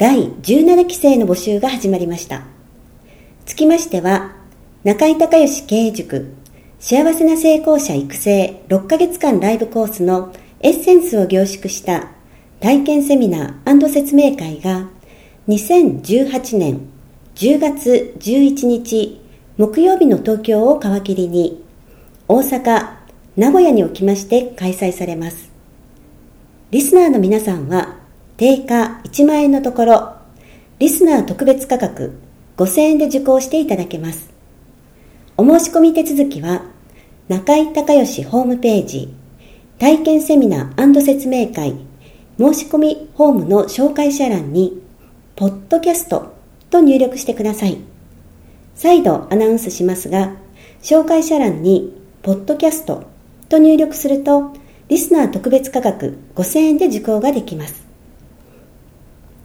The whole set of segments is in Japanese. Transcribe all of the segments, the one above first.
第17期生の募集が始まりました。つきましては、中井隆義経営塾幸せな成功者育成6ヶ月間ライブコースのエッセンスを凝縮した体験セミナー説明会が2018年10月11日木曜日の東京を皮切りに大阪、名古屋におきまして開催されます。リスナーの皆さんは定価1万円のところ、リスナー特別価格5000円で受講していただけます。お申し込み手続きは、中井隆義ホームページ、体験セミナー説明会、申し込みホームの紹介者欄に、ポッドキャストと入力してください。再度アナウンスしますが、紹介者欄に、ポッドキャストと入力すると、リスナー特別価格5000円で受講ができます。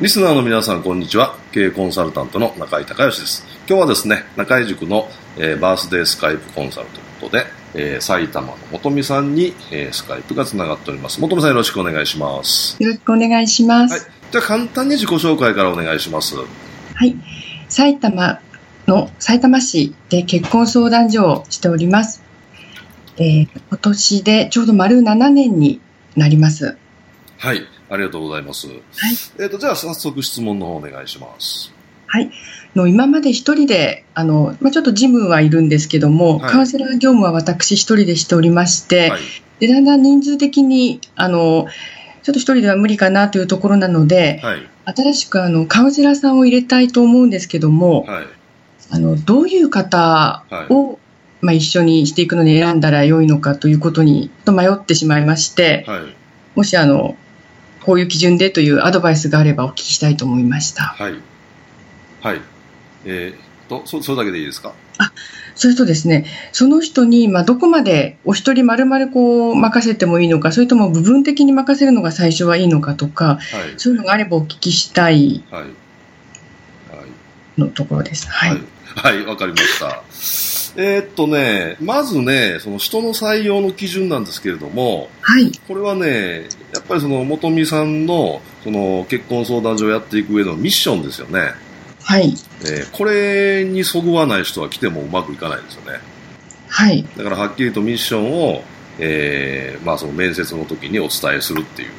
リスナーの皆さん、こんにちは。経営コンサルタントの中井隆義です。今日はですね、中井塾の、えー、バースデースカイプコンサルということで、えー、埼玉の元美さんに、えー、スカイプがつながっております。元美さんよろしくお願いします。よろしくお願いします。はい、じゃあ簡単に自己紹介からお願いします。はい。埼玉の埼玉市で結婚相談所をしております。えー、今年でちょうど丸7年になります。はい。ありがとうございます。はい。えっ、ー、と、じゃあ早速質問の方お願いします。はい。の今まで一人で、あの、まあ、ちょっとジムはいるんですけども、はい、カウンセラー業務は私一人でしておりまして、はい、で、だんだん人数的に、あの、ちょっと一人では無理かなというところなので、はい、新しくあのカウンセラーさんを入れたいと思うんですけども、はい、あのどういう方を、はい、まあ、一緒にしていくのに選んだら良いのかということにと迷ってしまいまして、もしあのこういう基準でというアドバイスがあればお聞きしたいと思いました。はい。はい。えー、と、そ、それだけでいいですか？あ、それとですね、その人に、まあ、どこまでお一人丸々こう任せてもいいのか、それとも部分的に任せるのが最初はいいのかとか、はい、そういうのがあればお聞きしたいのところです。はい。はい、わ、はい、かりました。えー、っとね、まずね、その人の採用の基準なんですけれども、はい。これはね、やっぱりその元美さんのその結婚相談所をやっていく上のミッションですよね。はい。えー、これにそぐわない人は来てもうまくいかないですよね。はい。だからはっきりとミッションを、えー、まあその面接の時にお伝えするっていう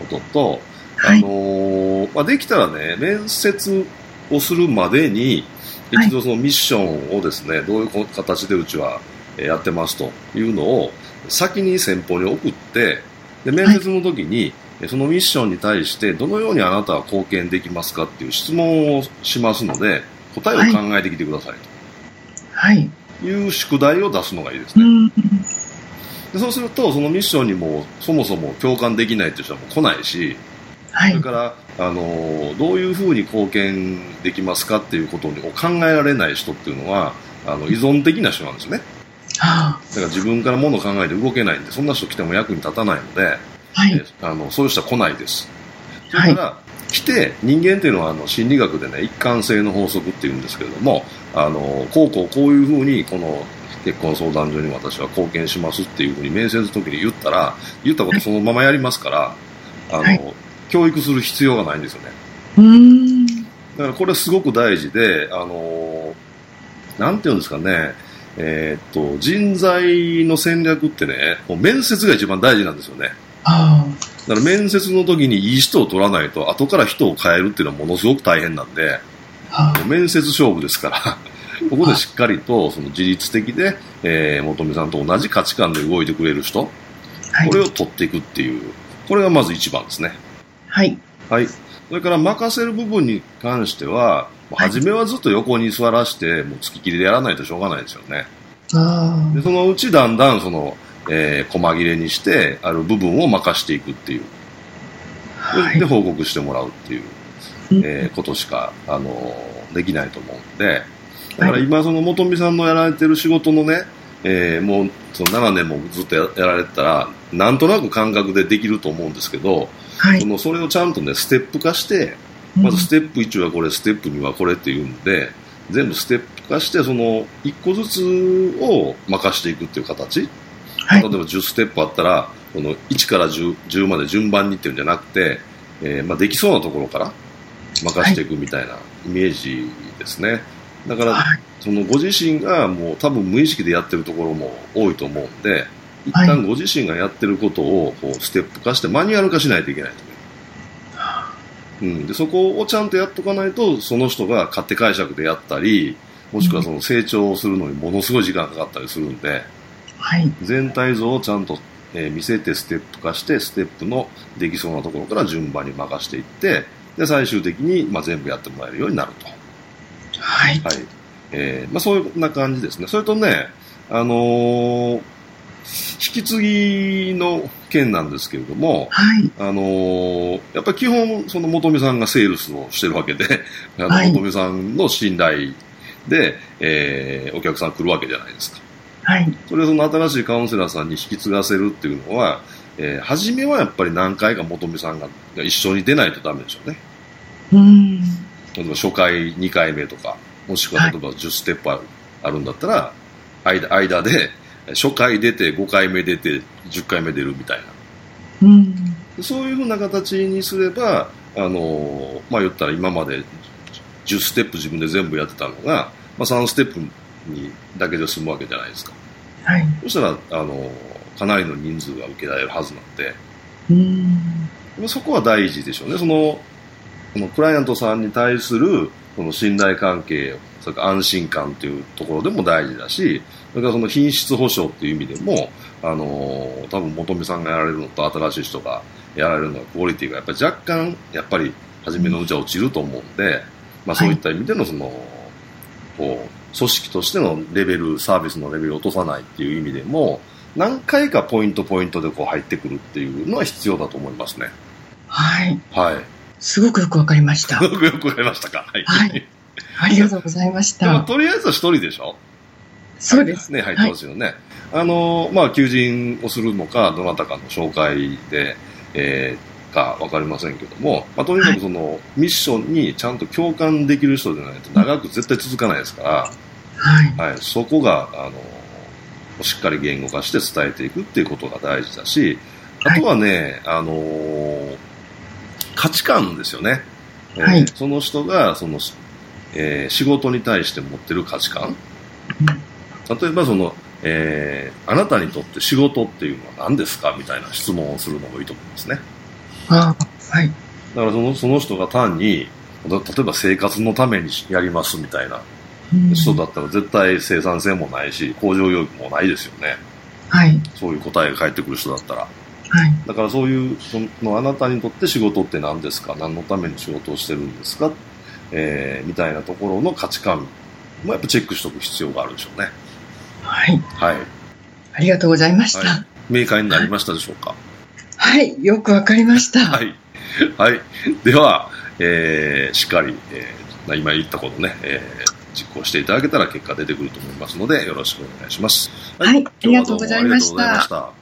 ことと、はい、あのー、まあできたらね、面接をするまでに、一度そのミッションをですね、どういう形でうちはやってますというのを先に先方に送って、で、面接の時に、そのミッションに対してどのようにあなたは貢献できますかっていう質問をしますので、答えを考えてきてくださいと。はい。いう宿題を出すのがいいですね。でそうすると、そのミッションにもそもそも共感できないっていう人はもう来ないし、はい、それからあのどういうふうに貢献できますかっていうことを考えられない人っていうのはあの依存的な人なんですね。だから自分からものを考えて動けないんでそんな人来ても役に立たないので、はい、あのそういう人は来ないです。それから、はい、来て人間っていうのはあの心理学でね一貫性の法則っていうんですけれどもあのこうこうこういうふうにこの結婚相談所に私は貢献しますっていうふうに面接の時に言ったら、言ったことそのままやりますから、あの、はい、教育する必要がないんですよね。うん。だからこれすごく大事で、あの、なんていうんですかね、えー、っと、人材の戦略ってね、もう面接が一番大事なんですよね。だから面接の時にいい人を取らないと、後から人を変えるっていうのはものすごく大変なんで、面接勝負ですから、ここでしっかりとその自律的で、えー、本見さんと同じ価値観で動いてくれる人、はい、これを取っていくっていう、これがまず一番ですね。はい。はい。それから任せる部分に関しては、初めはずっと横に座らして、もう付きっきりでやらないとしょうがないですよね。でそのうちだんだんその、えー、細切れにしてある部分を任していくっていう、はい、で報告してもらうっていう、えー、ことしか、あのー、できないと思うんで。だから今その本見さんのやられてる仕事のね、えー、もうその7年もずっとやられてたらなんとなく感覚でできると思うんですけど、はい、そのそれをちゃんとねステップ化してまずステップ1はこれステップ2はこれっていうんで全部ステップ化してその1個ずつを任していくっていう形、はい、例えば10ステップあったらこの1から 10, 10まで順番にっていうんじゃなくて、えー、まあ、できそうなところから任していくみたいなイメージですね、はい、だから、そのご自身がもう多分無意識でやってるところも多いと思うんで一旦ご自身がやってることをこうステップ化してマニュアル化しないといけないと。うん、でそこをちゃんとやっとかないとその人が勝手解釈でやったりもしくはその成長するのにものすごい時間かかったりするんで、はい、全体像をちゃんと、えー、見せてステップ化してステップのできそうなところから順番に任していってで最終的に、まあ、全部やってもらえるようになると。はい、はい。えーまあ、そんな感じですね。それとね、あのー引き継ぎの件なんですけれども、はい、あのー、やっぱり基本、その元美さんがセールスをしてるわけで、あの元美さんの信頼で、えー、お客さん来るわけじゃないですか。はい。それをその新しいカウンセラーさんに引き継がせるっていうのは、えー、初めはやっぱり何回か元美さんが一緒に出ないとダメでしょうね。うん。例えば初回2回目とか、もしくは例えば10ステップあるんだったら、間、間で、初回出て5回目出て10回目出るみたいな、うん、そういうふうな形にすればあのまあ言ったら今まで10ステップ自分で全部やってたのが、まあ、3ステップにだけで済むわけじゃないですか、はい、そしたらあのかなりの人数が受けられるはずなんで。うん。そこは大事でしょうね。そのこのクライアントさんに対するこの信頼関係それから安心感というところでも大事だしそれからその品質保証っていう意味でも、あのー、多分元美さんがやられるのと新しい人がやられるのはクオリティがやっぱり若干、やっぱり初めのうちは落ちると思うんで、まあそういった意味でのその、こう、組織としてのレベル、サービスのレベルを落とさないっていう意味でも、何回かポイントポイントでこう入ってくるっていうのは必要だと思いますね。はい。はい。すごくよくわかりました。すごくよくわかりましたか。はい。はい。ありがとうございました。とりあえずは一人でしょ？そうですね、入ってますよね。はい、あの、まあ、求人をするのか、どなたかの紹介で、えー、かわかりませんけども、まあ、とにかくその、はい、ミッションにちゃんと共感できる人でないと長く絶対続かないですから、はい。はい、そこが、あの、しっかり言語化して伝えていくっていうことが大事だし、あとはね、はい、あのー、価値観ですよね。はい、その人が、その、えー、仕事に対して持ってる価値観。例えばその、えー、あなたにとって仕事っていうのは何ですかみたいな質問をするのもいいと思いますね。あはい。だからそのその人が単に、例えば生活のためにやりますみたいな人だったら絶対生産性もないし、向上要欲もないですよね。はい。そういう答えが返ってくる人だったら。はい。だからそういう、そのあなたにとって仕事って何ですか？何のために仕事をしてるんですか？えー、みたいなところの価値観もやっぱチェックしておく必要があるでしょうね。はい。はい。ありがとうございました。はい、明快になりましたでしょうか？はい、よくわかりました。はい。はい。では、えー、しっかり、えー、今言ったことね、えー、実行していただけたら結果出てくると思いますので、よろしくお願いします。はい、はい、ありがとうございました。